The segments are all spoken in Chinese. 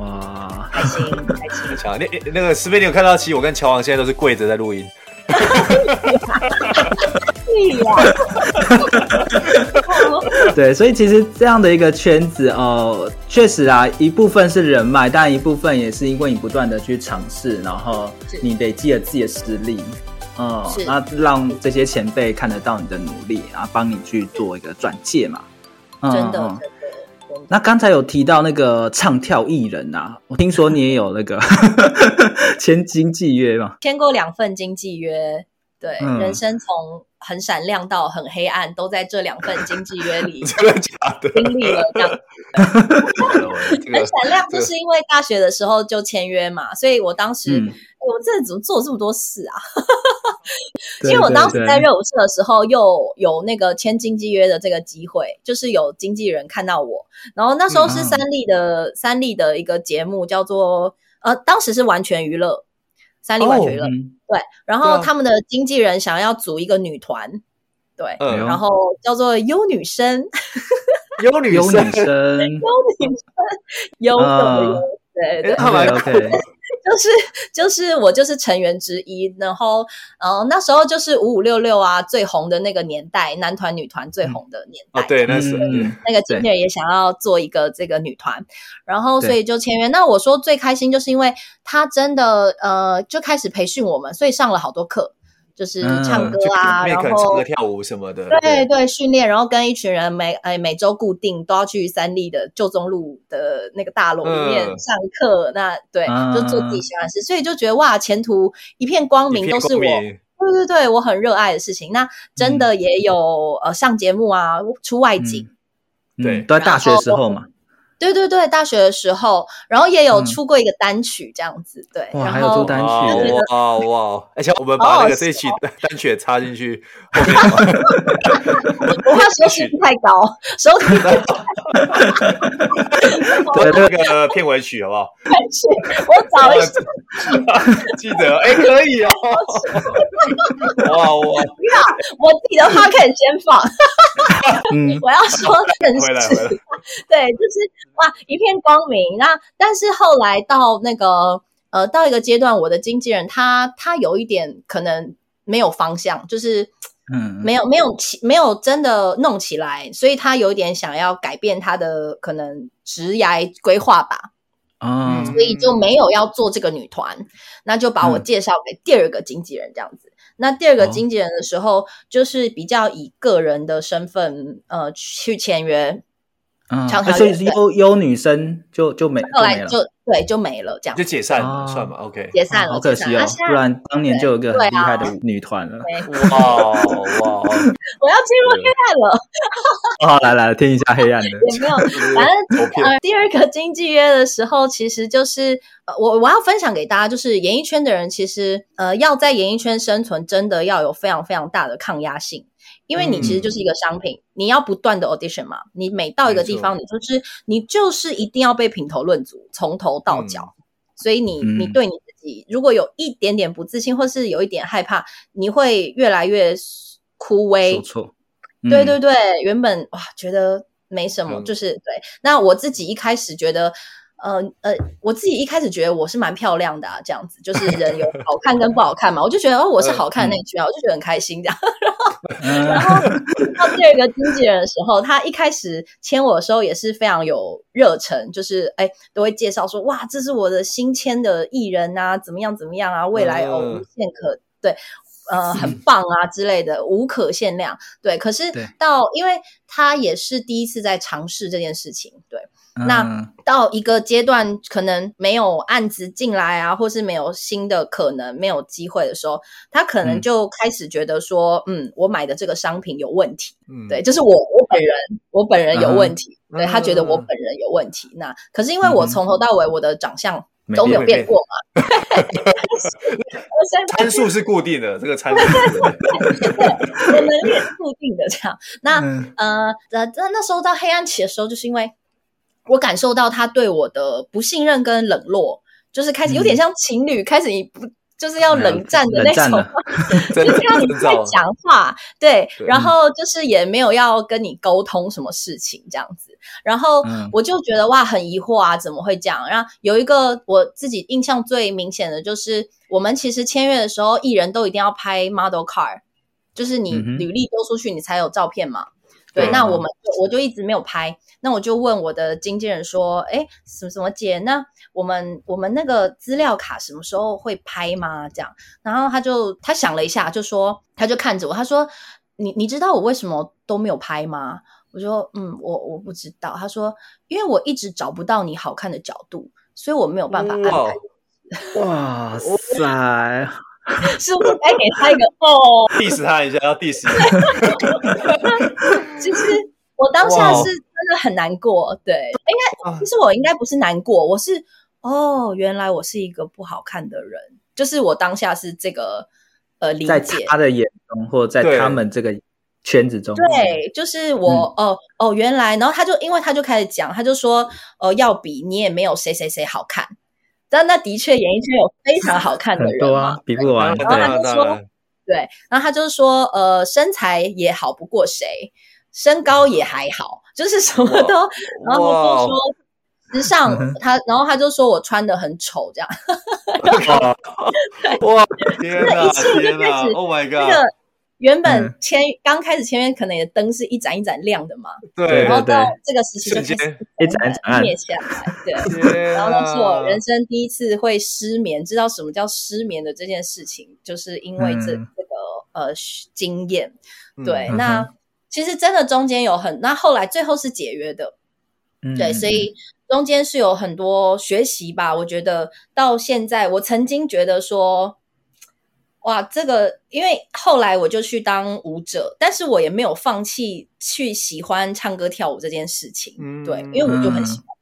哇，开心开心！强，那那个师妹，你有看到？其实我跟乔王现在都是跪着在录音。对呀。对，所以其实这样的一个圈子哦、呃，确实啊，一部分是人脉，但一部分也是因为你不断的去尝试，然后你累积了自己的实力，嗯，那让这些前辈看得到你的努力，然后帮你去做一个转介嘛。嗯、真的。那刚才有提到那个唱跳艺人啊，我听说你也有那个 签经纪约嘛？签过两份经纪约，对，嗯、人生从很闪亮到很黑暗，都在这两份经纪约里？经历了这样，很闪亮，就是因为大学的时候就签约嘛，所以我当时。嗯我这怎么做这么多事啊？因为我当时在热舞社的时候，又有那个签经纪约的这个机会，就是有经纪人看到我，然后那时候是三立的、嗯、三立的一个节目，叫做呃，当时是完全娱乐，三立完全娱乐、哦嗯，对，然后他们的经纪人想要组一个女团，对，嗯、然后叫做优女生，优女生，优女生，优的对对对。就是就是我就是成员之一，然后呃那时候就是五五六六啊最红的那个年代，男团女团最红的年代。嗯哦、对，那是、嗯、那个经纪人也想要做一个这个女团，然后所以就签约。那我说最开心就是因为他真的呃就开始培训我们，所以上了好多课。就是唱歌啊，嗯、然后唱歌跳舞什么的，对对，训练，然后跟一群人每哎每周固定都要去三立的旧中路的那个大楼里面上课，嗯、那对、嗯，就做自己喜欢的事，所以就觉得哇，前途一片光明，都是我，对对对，我很热爱的事情。那真的也有、嗯、呃上节目啊，出外景，嗯、对，都在大学的时候嘛。对对对，大学的时候，然后也有出过一个单曲这样子，对，哇，然后还有出单曲，哇哇！而且我们把那个这一期 单曲也插进去 我怕收视太高，收视太高。我那个片尾曲好不好？片尾曲，我找一下，记得哎，可以哦。哇哇！不要，我自己的话可以先放。嗯，我要说正式，对，就是。哇，一片光明。那但是后来到那个呃，到一个阶段，我的经纪人他他有一点可能没有方向，就是嗯，没有没有起没有真的弄起来，所以他有点想要改变他的可能职涯规划吧。嗯，所以就没有要做这个女团，那就把我介绍给第二个经纪人这样子。嗯、那第二个经纪人的时候，就是比较以个人的身份呃去签约。嗯，所以是优优女生就就没，后来就对就没了，这样。就解散了，算吧，OK，解散了，好可惜哦，不然当年就有个很厉害的女团了。哇哇，我要进入黑暗了。好，来来听一下黑暗的。也没有，反正呃，第二个经纪约的时候，其实就是呃，我我要分享给大家，就是演艺圈的人，其实呃，要在演艺圈生存，真的要有非常非常大的抗压性。因为你其实就是一个商品，嗯、你要不断的 audition 嘛。你每到一个地方，你就是你就是一定要被品头论足，从头到脚。嗯、所以你你对你自己如果有一点点不自信，或是有一点害怕，你会越来越枯萎。对对对，原本哇觉得没什么，嗯、就是对。那我自己一开始觉得。呃呃，我自己一开始觉得我是蛮漂亮的啊，这样子就是人有好看跟不好看嘛，我就觉得哦，我是 好看的那一群啊，我就觉得很开心这样。然后到第二个经纪人的时候，他一开始签我的时候也是非常有热忱，就是哎都会介绍说哇，这是我的新签的艺人啊，怎么样怎么样啊，未来哦无限可对。呃，很棒啊之类的，无可限量。对，可是到，因为他也是第一次在尝试这件事情，对。嗯、那到一个阶段，可能没有案子进来啊，或是没有新的可能，没有机会的时候，他可能就开始觉得说，嗯，嗯，我买的这个商品有问题。嗯，对，就是我我本人，我本人有问题。嗯、对，他觉得我本人有问题。嗯、那可是因为我从头到尾我的长相。都没有变过嘛？参数是固定的，这个参数我能力是固定的。这样，那、嗯、呃，那那时候到黑暗期的时候，就是因为我感受到他对我的不信任跟冷落，就是开始有点像情侣、嗯、开始你不。就是要冷战的那种，就是要你不会讲话，对，然后就是也没有要跟你沟通什么事情这样子，然后我就觉得哇，很疑惑啊，怎么会这样？然后有一个我自己印象最明显的就是，我们其实签约的时候，艺人都一定要拍 model card，就是你履历丢出去，你才有照片嘛。对，那我们我就一直没有拍，那我就问我的经纪人说，哎，什么什么姐，那我们我们那个资料卡什么时候会拍吗？这样，然后他就他想了一下，就说他就看着我，他说你你知道我为什么都没有拍吗？我说嗯，我我不知道。他说因为我一直找不到你好看的角度，所以我没有办法安排。哇塞，是不是该给他一个哦？diss 他一下，要 diss。其实我当下是真的很难过，对，应该其实我应该不是难过，我是。哦，原来我是一个不好看的人，就是我当下是这个呃理解，在他的眼中，或者在他们这个圈子中，对，就是我、嗯、哦哦，原来，然后他就因为他就开始讲，他就说，呃，要比你也没有谁谁谁好看，但那的确演艺圈有非常好看的人啊，比不完，然后他就说，对，然后他就是说，呃，身材也好不过谁，身高也还好，就是什么都，然后他就说。时尚，他然后他就说我穿的很丑，这样。哇！天哪！天哪！Oh my god！那个原本签刚开始签约，可能你的灯是一盏一盏亮的嘛。对。然后到这个时期就开始一盏一盏灭下来。对。然后那是我人生第一次会失眠，知道什么叫失眠的这件事情，就是因为这这个呃经验。对。那其实真的中间有很，那后来最后是解约的。对，所以。中间是有很多学习吧，我觉得到现在，我曾经觉得说，哇，这个，因为后来我就去当舞者，但是我也没有放弃去喜欢唱歌跳舞这件事情，嗯、对，因为我就很喜欢。嗯、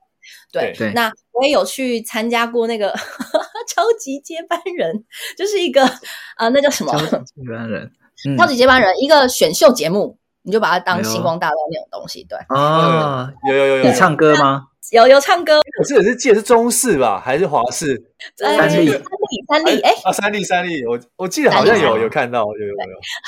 对，对那我也有去参加过那个 超级接班人，就是一个啊、呃，那叫什么？超级 接班人，超级接班人，一个选秀节目，你就把它当星光大道那种东西，对。啊，有有有有，你唱歌吗？有有唱歌，我记得是记得是中式吧，还是华式？三立，三立，三立，哎，啊，三立，三立，我我记得好像有有看到，有有有。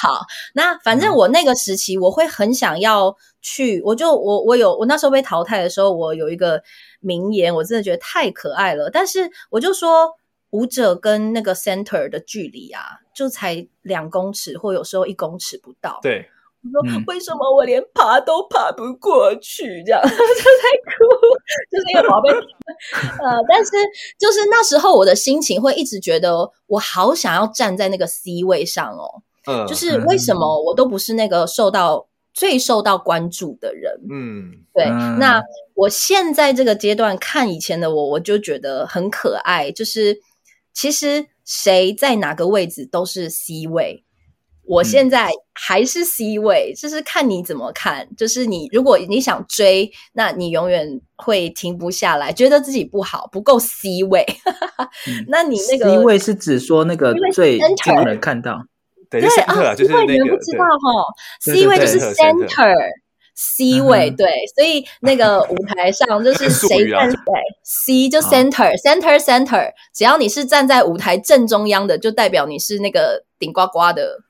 好，那反正我那个时期，我会很想要去，我就我我有我那时候被淘汰的时候，我有一个名言，我真的觉得太可爱了。但是我就说，舞者跟那个 center 的距离啊，就才两公尺，或有时候一公尺不到。对。我说为什么我连爬都爬不过去？这样 就在哭，就是一个宝贝。呃，但是就是那时候我的心情会一直觉得我好想要站在那个 C 位上哦。嗯，就是为什么我都不是那个受到最受到关注的人？嗯，对。那我现在这个阶段看以前的我，我就觉得很可爱。就是其实谁在哪个位置都是 C 位。我现在还是 C 位，就是看你怎么看。就是你，如果你想追，那你永远会停不下来，觉得自己不好，不够 C 位。那你那个 C 位是指说那个最让人看到？对啊，因为你们不知道哈，C 位就是 center，C 位对，所以那个舞台上就是 谁站对 C 就 center，center，center，只要你是站在舞台正中央的，就代表你是那个顶呱呱的。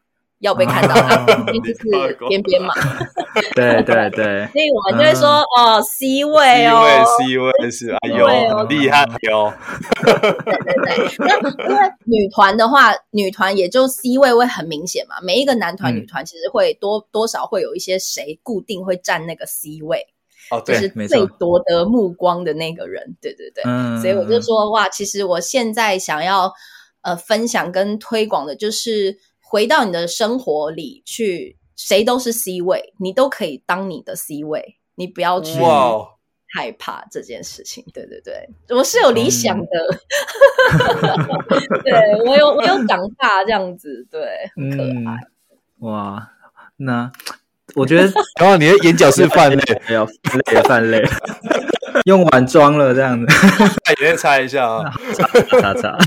要被看到，就是边边嘛。对 对对，所以我们就会说哦，C 位哦，C 位 C 位是哎呦，厉害哟。对对对，那因为女团的话，女团也就 C 位会很明显嘛。每一个男团、女团其实会多多少会有一些谁固定会占那个 C 位，哦，就是最夺得目光的那个人。对对对，所以我就说哇，其实我现在想要呃分享跟推广的就是。回到你的生活里去，谁都是 C 位，你都可以当你的 C 位，你不要去害怕这件事情。对对对，我是有理想的，对我有我有长大这样子，对，很可爱。嗯、哇，那我觉得 刚刚你的眼角是泛泪，没有泛泪，泛泪。用完妆了这样子，眼泪擦一下啊，擦擦。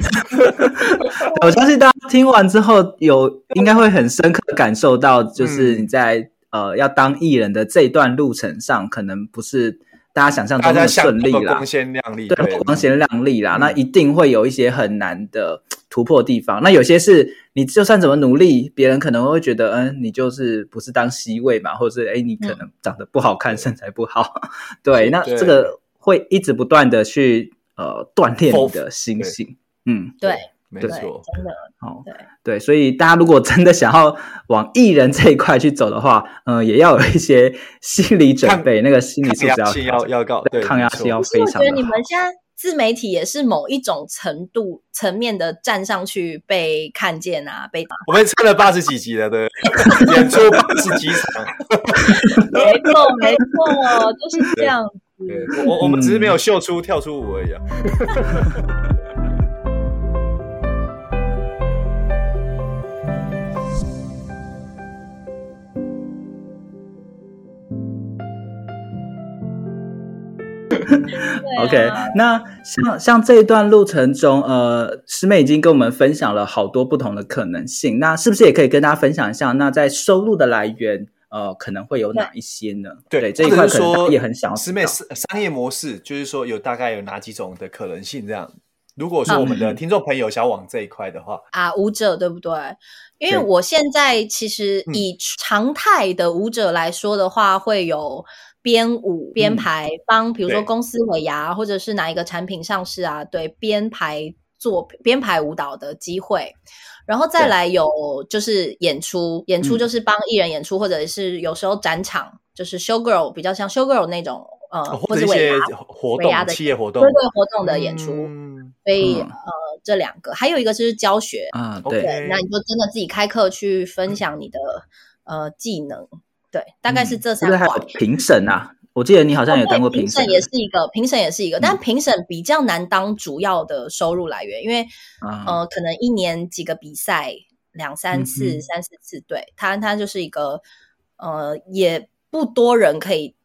我相信大家听完之后，有应该会很深刻的感受到，就是你在、嗯、呃要当艺人的这段路程上，可能不是大家想象中的顺利啦，光鲜亮丽，对，光鲜亮丽啦，那一定会有一些很难的突破地方。那有些是你就算怎么努力，别人可能会觉得，嗯，你就是不是当 C 位嘛，或者是哎，你可能长得不好看，嗯、身材不好，对，那这个。会一直不断的去呃锻炼你的心性，嗯，对，没错，真的，好，对。对，所以大家如果真的想要往艺人这一块去走的话，嗯、呃，也要有一些心理准备，那个心理素质要要要高，对，抗压性要非常。我觉得你们现在自媒体也是某一种程度层面的站上去被看见啊，被打。我们撑了八十几集了，对，演出八十几场，没错没错，就是这样。我我们只是没有秀出跳出舞而已啊。OK，那像像这一段路程中，呃，师妹已经跟我们分享了好多不同的可能性，那是不是也可以跟大家分享一下？那在收入的来源？呃，可能会有哪一些呢？对，对这一块可能也很想要。师妹商商业模式，就是说有大概有哪几种的可能性？这样，如果说我们的听众朋友想往这一块的话，啊，舞者对不对？因为我现在其实以常态的舞者来说的话，会有编舞、编排，帮比如说公司尾牙或者是哪一个产品上市啊，对，编排做编排舞蹈的机会。然后再来有就是演出，演出就是帮艺人演出，或者是有时候展场，就是 show girl 比较像 show girl 那种，呃，或者一些活动的企业活动，对对，活动的演出。所以呃，这两个。还有一个就是教学。啊，对，那你就真的自己开课去分享你的呃技能，对，大概是这三块。评审啊。我记得你好像也当过评审，评审也是一个评审也是一个，但评审比较难当主要的收入来源，因为呃，可能一年几个比赛两三次、三四次，对，他他就是一个呃，也不多人可以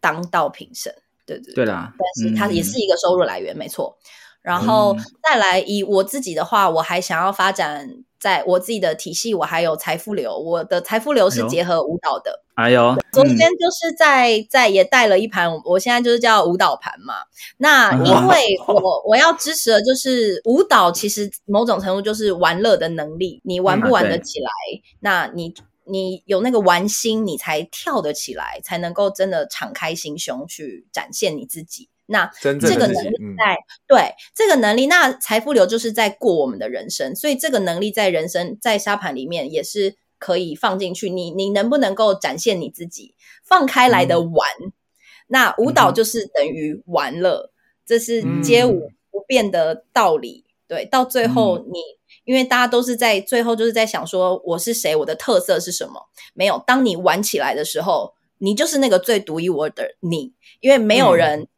当到评审，对对对啦，但是他也是一个收入来源，没错。然后再来以我自己的话，我还想要发展。在我自己的体系，我还有财富流。我的财富流是结合舞蹈的。哎呦，昨天就是在在也带了一盘，我现在就是叫舞蹈盘嘛。那因为我我要支持的就是舞蹈，其实某种程度就是玩乐的能力。你玩不玩得起来？那你你有那个玩心，你才跳得起来，才能够真的敞开心胸去展现你自己。那这个能力在、嗯、对这个能力，那财富流就是在过我们的人生，所以这个能力在人生在沙盘里面也是可以放进去。你你能不能够展现你自己，放开来的玩？嗯、那舞蹈就是等于玩乐，嗯、这是街舞不变的道理。嗯、对，到最后你、嗯、因为大家都是在最后就是在想说我是谁，我的特色是什么？没有，当你玩起来的时候，你就是那个最独一无二的你，因为没有人、嗯。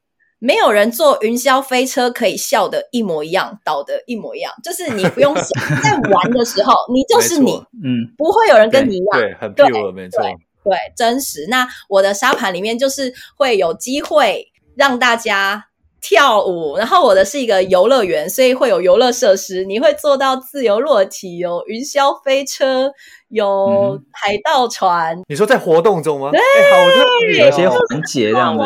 没有人坐云霄飞车可以笑得一模一样，倒的一模一样。就是你不用想，在玩的时候，你就是你，嗯，不会有人跟你一样，对，对很 pure，没错，对，对，真实。那我的沙盘里面就是会有机会让大家跳舞，然后我的是一个游乐园，所以会有游乐设施，你会坐到自由落体，有云霄飞车，有海盗船。你说在活动中吗？对，欸、好特别、哦，有些环节这样子。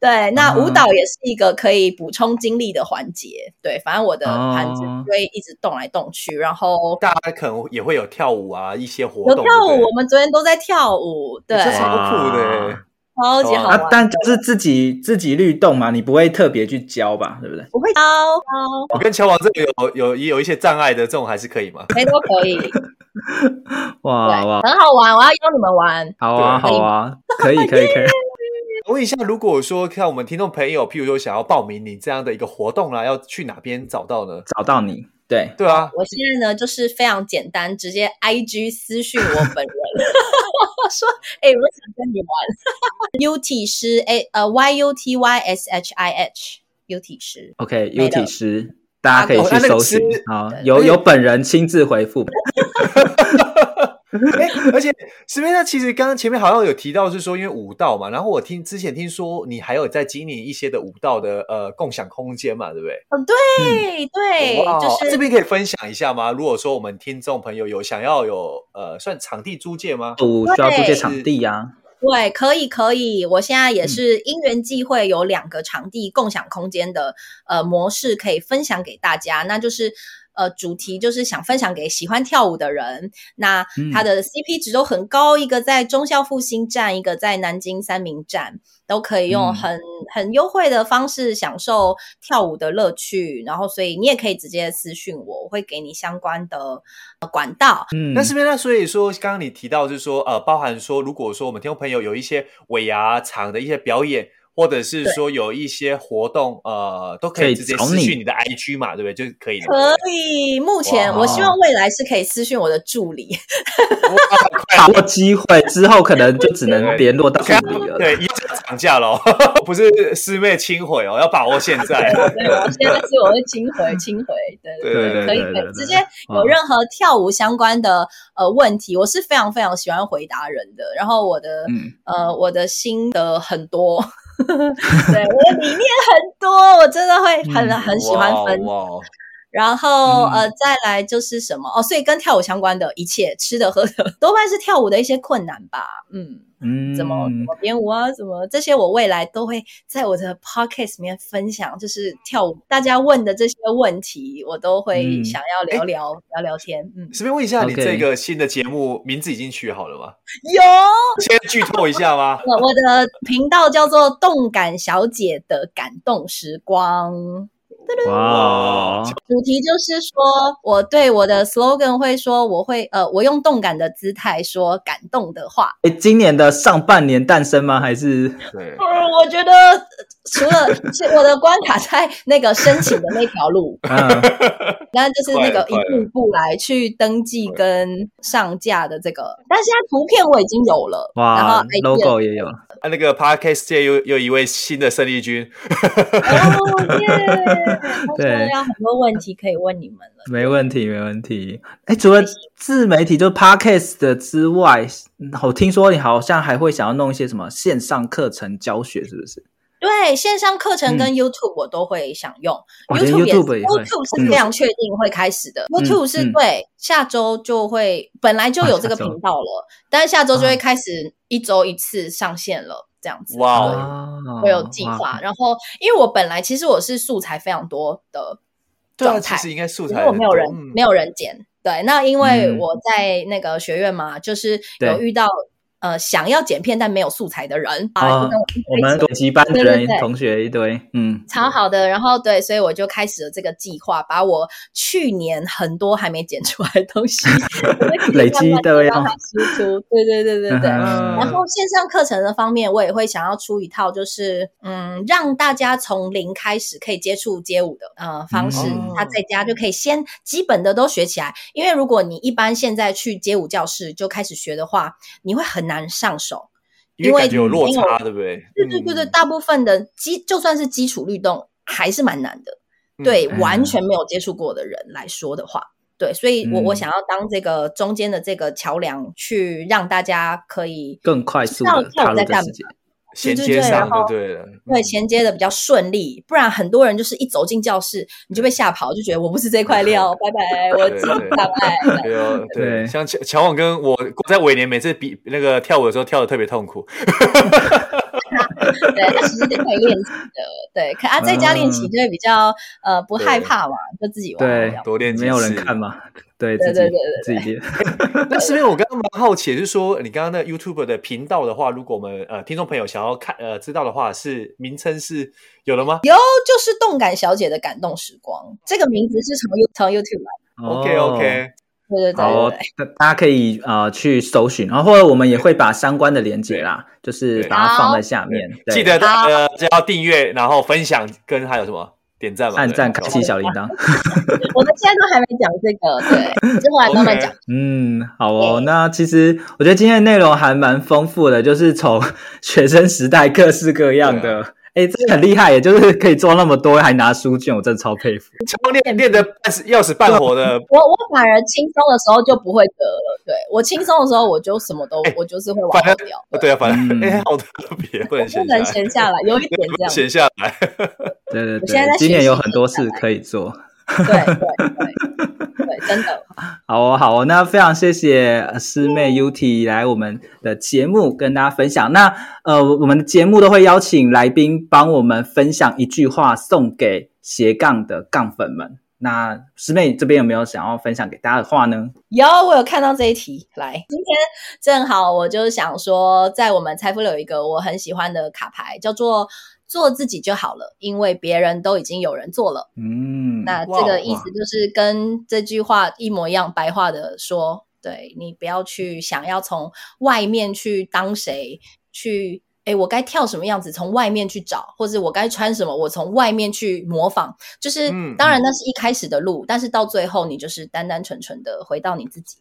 对，那舞蹈也是一个可以补充精力的环节。对，反正我的盘子会一直动来动去，然后大家可能也会有跳舞啊，一些活动。有跳舞，我们昨天都在跳舞。对，这超酷的。超级好玩，啊，但就是自己自己律动嘛，你不会特别去教吧，对不对？不会教。我跟球王这里有有也有一些障碍的，这种还是可以吗？谁都可以。哇哇，很好玩，我要邀你们玩。好啊好啊，可以可以可以。我 问一下，如果说看我们听众朋友，譬如说想要报名你这样的一个活动啦，要去哪边找到呢？找到你。对。对啊，我现在呢就是非常简单，直接 IG 私讯我本人，说哎、欸，我想跟你玩。U T 师哎呃 Y U T Y S H I H U T 师，OK U T 师，大家可以去搜寻啊，有有本人亲自回复。哎、欸，而且师妹，那其实刚刚前面好像有提到是说，因为舞蹈嘛，然后我听之前听说你还有在经营一些的舞蹈的呃共享空间嘛，对不对？哦，对、嗯、对，就是这边可以分享一下吗？如果说我们听众朋友有想要有呃算场地租借吗？不需要租借场地呀、啊？对，可以可以，我现在也是因缘际会有两个场地共享空间的呃模式可以分享给大家，那就是。呃，主题就是想分享给喜欢跳舞的人。那它的 CP 值都很高，嗯、一个在忠孝复兴站，一个在南京三明站，都可以用很、嗯、很优惠的方式享受跳舞的乐趣。然后，所以你也可以直接私讯我，我会给你相关的管道。嗯，那是不是那所以说，刚刚你提到就是说，呃，包含说，如果说我们听众朋友有一些尾牙场的一些表演。或者是说有一些活动，呃，都可以直接私讯你的 IG 嘛，对不对？就可以的。可以，目前我希望未来是可以私讯我的助理。把握机会之后，可能就只能联络到助理了。对，已经涨价了，不是师妹亲回哦，要把握现在。对，我现在是我会亲回，亲回。对对对，可以可以，直接有任何跳舞相关的呃问题，我是非常非常喜欢回答人的。然后我的呃我的心得很多。对，我的理念很多，我真的会很、嗯、很喜欢分。然后、嗯、呃，再来就是什么哦，所以跟跳舞相关的一切，吃的喝的，多半是跳舞的一些困难吧。嗯嗯，怎么怎么编舞啊，怎么这些，我未来都会在我的 podcast 里面分享，就是跳舞大家问的这些问题，我都会想要聊聊、嗯、聊聊天。嗯，顺便问一下，你这个新的节目名字已经取好了吗？有，先剧透一下吗？我我的频道叫做“动感小姐的感动时光”。哇！主题就是说，我对我的 slogan 会说，我会呃，我用动感的姿态说感动的话。哎，今年的上半年诞生吗？还是？对。嗯，我觉得除了 我的关卡在那个申请的那条路，那就是那个一步一步来去登记跟上架的这个。但现在图片我已经有了，哇，然后 logo 也有。啊，那个 Podcast 界又又一位新的胜利军。哦耶！对，有很多问题可以问你们了。没问题，没问题。哎，除了自媒体就 Podcast 的之外，我听说你好像还会想要弄一些什么线上课程教学，是不是？对，线上课程跟 YouTube 我都会想用。嗯、YouTube 也 YouTube, 也 YouTube 是非常确定会开始的。嗯、YouTube 是对，下周就会本来就有这个频道了，啊、但是下周就会开始一周一次上线了。这样子，哇，会有计划。然后，因为我本来其实我是素材非常多的状态，其实应该素材，因为我没有人，没有人剪。对，那因为我在那个学院嘛，就是有遇到。呃，想要剪片但没有素材的人啊，我们班的人同学一堆，嗯，超好的。然后对，所以我就开始了这个计划，把我去年很多还没剪出来的东西 累积的要输出。对对对对对。然后线上课程的方面，我也会想要出一套，就是嗯，让大家从零开始可以接触街舞的呃方式，他在家就可以先基本的都学起来。因为如果你一般现在去街舞教室就开始学的话，你会很难。难上手，因为有落差，对不对？对对对对，大部分的基就算是基础律动还是蛮难的，对，完全没有接触过的人来说的话，对，所以我我想要当这个中间的这个桥梁，去让大家可以更快速的跳在干嘛。衔接上就对了，对，衔接的比较顺利，不然很多人就是一走进教室你就被吓跑，就觉得我不是这块料，拜拜，我自己拜拜。对对，像乔乔王跟我在尾年每次比那个跳舞的时候跳的特别痛苦。对，他其实得可以练习的，对，可啊在家练习就会比较呃不害怕嘛，就自己玩，对，多练，没有人看嘛。对对对对自己练。那师妹，我刚刚蛮好奇，就是说你刚刚那 YouTube 的频道的话，如果我们呃听众朋友想要看呃知道的话，是名称是有了吗？有，就是动感小姐的感动时光，这个名字是从 You 从 YouTube 来的。OK OK，对对对，好，大家可以呃去搜寻，然后或者我们也会把相关的连接啦，就是把它放在下面。记得呃只要订阅，然后分享，跟还有什么？点赞嘛，按赞，开启小铃铛。我们现在都还没讲这个，对，之后来慢慢讲。嗯，好哦。那其实我觉得今天的内容还蛮丰富的，就是从学生时代各式各样的。哎，真的很厉害耶！就是可以做那么多，还拿书卷，我真的超佩服。教练练的半死要死半活的。我我反而轻松的时候就不会得了。对，我轻松的时候，我就什么都，我就是会忘掉。对啊，反正哎，好特别，不能闲，不能闲下来，有一点这样。闲下来。对对对，我现在今年有很多事可以做。对对对对，真的。好哦，好哦，那非常谢谢师妹 UT 来我们的节目跟大家分享。那呃，我们的节目都会邀请来宾帮我们分享一句话，送给斜杠的杠粉们。那师妹这边有没有想要分享给大家的话呢？有，我有看到这一题。来，今天正好我就想说，在我们财富有一个我很喜欢的卡牌，叫做。做自己就好了，因为别人都已经有人做了。嗯，那这个意思就是跟这句话一模一样，白话的说，对，你不要去想要从外面去当谁，去，诶，我该跳什么样子，从外面去找，或者我该穿什么，我从外面去模仿。就是，嗯、当然那是一开始的路，但是到最后你就是单单纯纯的回到你自己，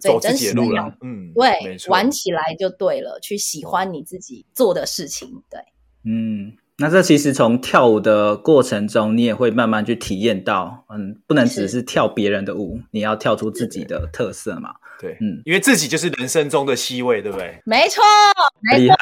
走自己的路了。嗯，对，玩起来就对了，去喜欢你自己做的事情。对，嗯。那这其实从跳舞的过程中，你也会慢慢去体验到，嗯，不能只是跳别人的舞，你要跳出自己的特色嘛。对，嗯，因为自己就是人生中的 C 位，对不对？没错，没错，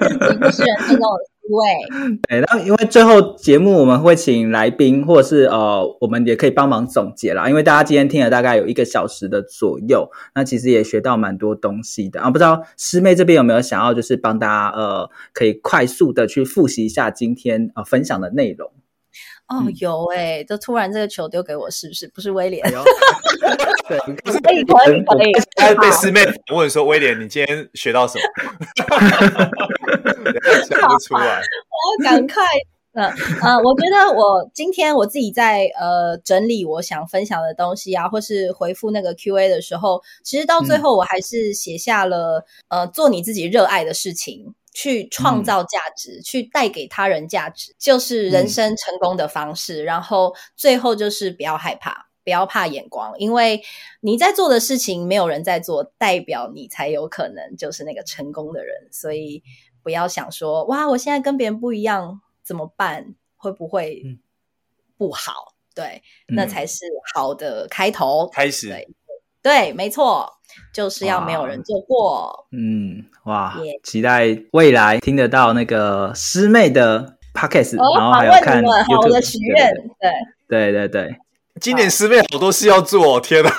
自己就是人生中的 C 位。对，那因为最后节目我们会请来宾，或者是呃，我们也可以帮忙总结啦。因为大家今天听了大概有一个小时的左右，那其实也学到蛮多东西的啊。不知道师妹这边有没有想要，就是帮大家呃，可以快速的去复习一下今天呃分享的内容。哦，有哎、欸，就突然这个球丢给我，是不是？不是威廉？对，可以可以可以。他被师妹问说：“威廉，你今天学到什么？” 想不出来，我要赶快。嗯呃，我觉得我今天我自己在呃整理我想分享的东西啊，或是回复那个 Q&A 的时候，其实到最后我还是写下了、嗯、呃，做你自己热爱的事情。去创造价值，嗯、去带给他人价值，就是人生成功的方式。嗯、然后最后就是不要害怕，不要怕眼光，因为你在做的事情没有人在做，代表你才有可能就是那个成功的人。所以不要想说哇，我现在跟别人不一样，怎么办？会不会不好？嗯、对，那才是好的开头。开始，对，对，没错。就是要没有人做过，嗯，哇，Yeah. 期待未来听得到那个师妹的 podcast，、哦、然后还有看好的许愿，对，对对对，今年师妹好多事要做，天哪，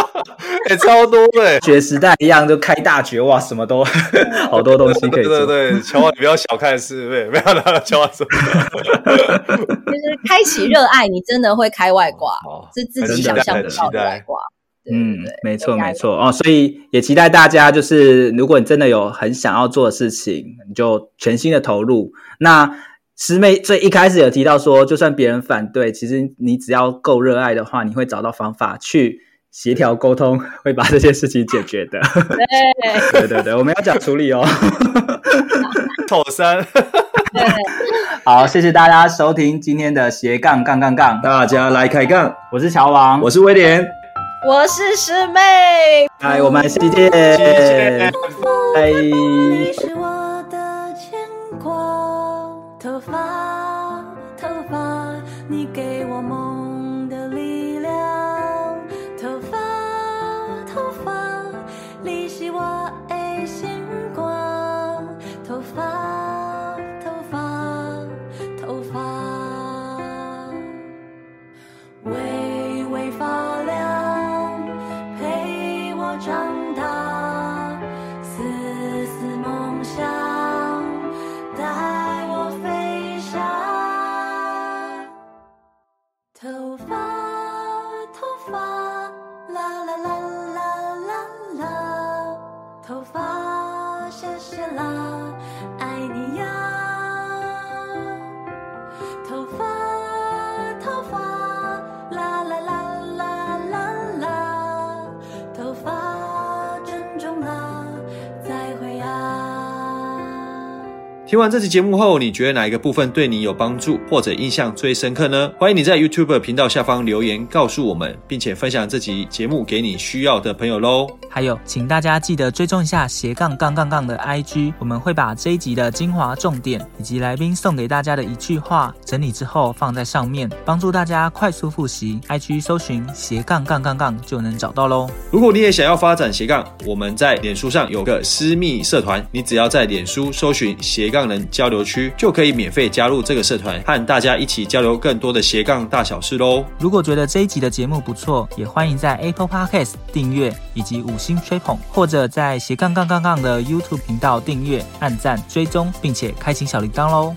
哎、欸，超多的，学时代一样就开大绝，哇，什么都 好多东西可以做，对对对，乔王你不要小看师妹，不要拿乔王说，就是开启热爱，你真的会开外挂，哦、是自己想象不到的外挂。嗯，没错没错哦，所以也期待大家，就是如果你真的有很想要做的事情，你就全心的投入。那师妹最一开始有提到说，就算别人反对，其实你只要够热爱的话，你会找到方法去协调沟通，会把这些事情解决的。对对对对，我们要讲处理哦。妥三，好，谢谢大家收听今天的斜杠杠杠杠，大家来开杠，我是乔王，我是威廉。我是师妹，嗨，我们下期见，拜。听完这期节目后，你觉得哪一个部分对你有帮助，或者印象最深刻呢？欢迎你在 YouTube 频道下方留言告诉我们，并且分享这集节目给你需要的朋友喽。还有，请大家记得追踪一下斜杠杠杠杠的 IG，我们会把这一集的精华重点以及来宾送给大家的一句话整理之后放在上面，帮助大家快速复习。IG 搜寻斜杠杠杠杠就能找到喽。如果你也想要发展斜杠，我们在脸书上有个私密社团，你只要在脸书搜寻斜杠人交流区，就可以免费加入这个社团，和大家一起交流更多的斜杠大小事喽。如果觉得这一集的节目不错，也欢迎在 Apple Podcast 订阅以及五星吹捧，或者在斜杠杠杠杠的 YouTube 频道订阅、按赞、追踪，并且开启小铃铛喽。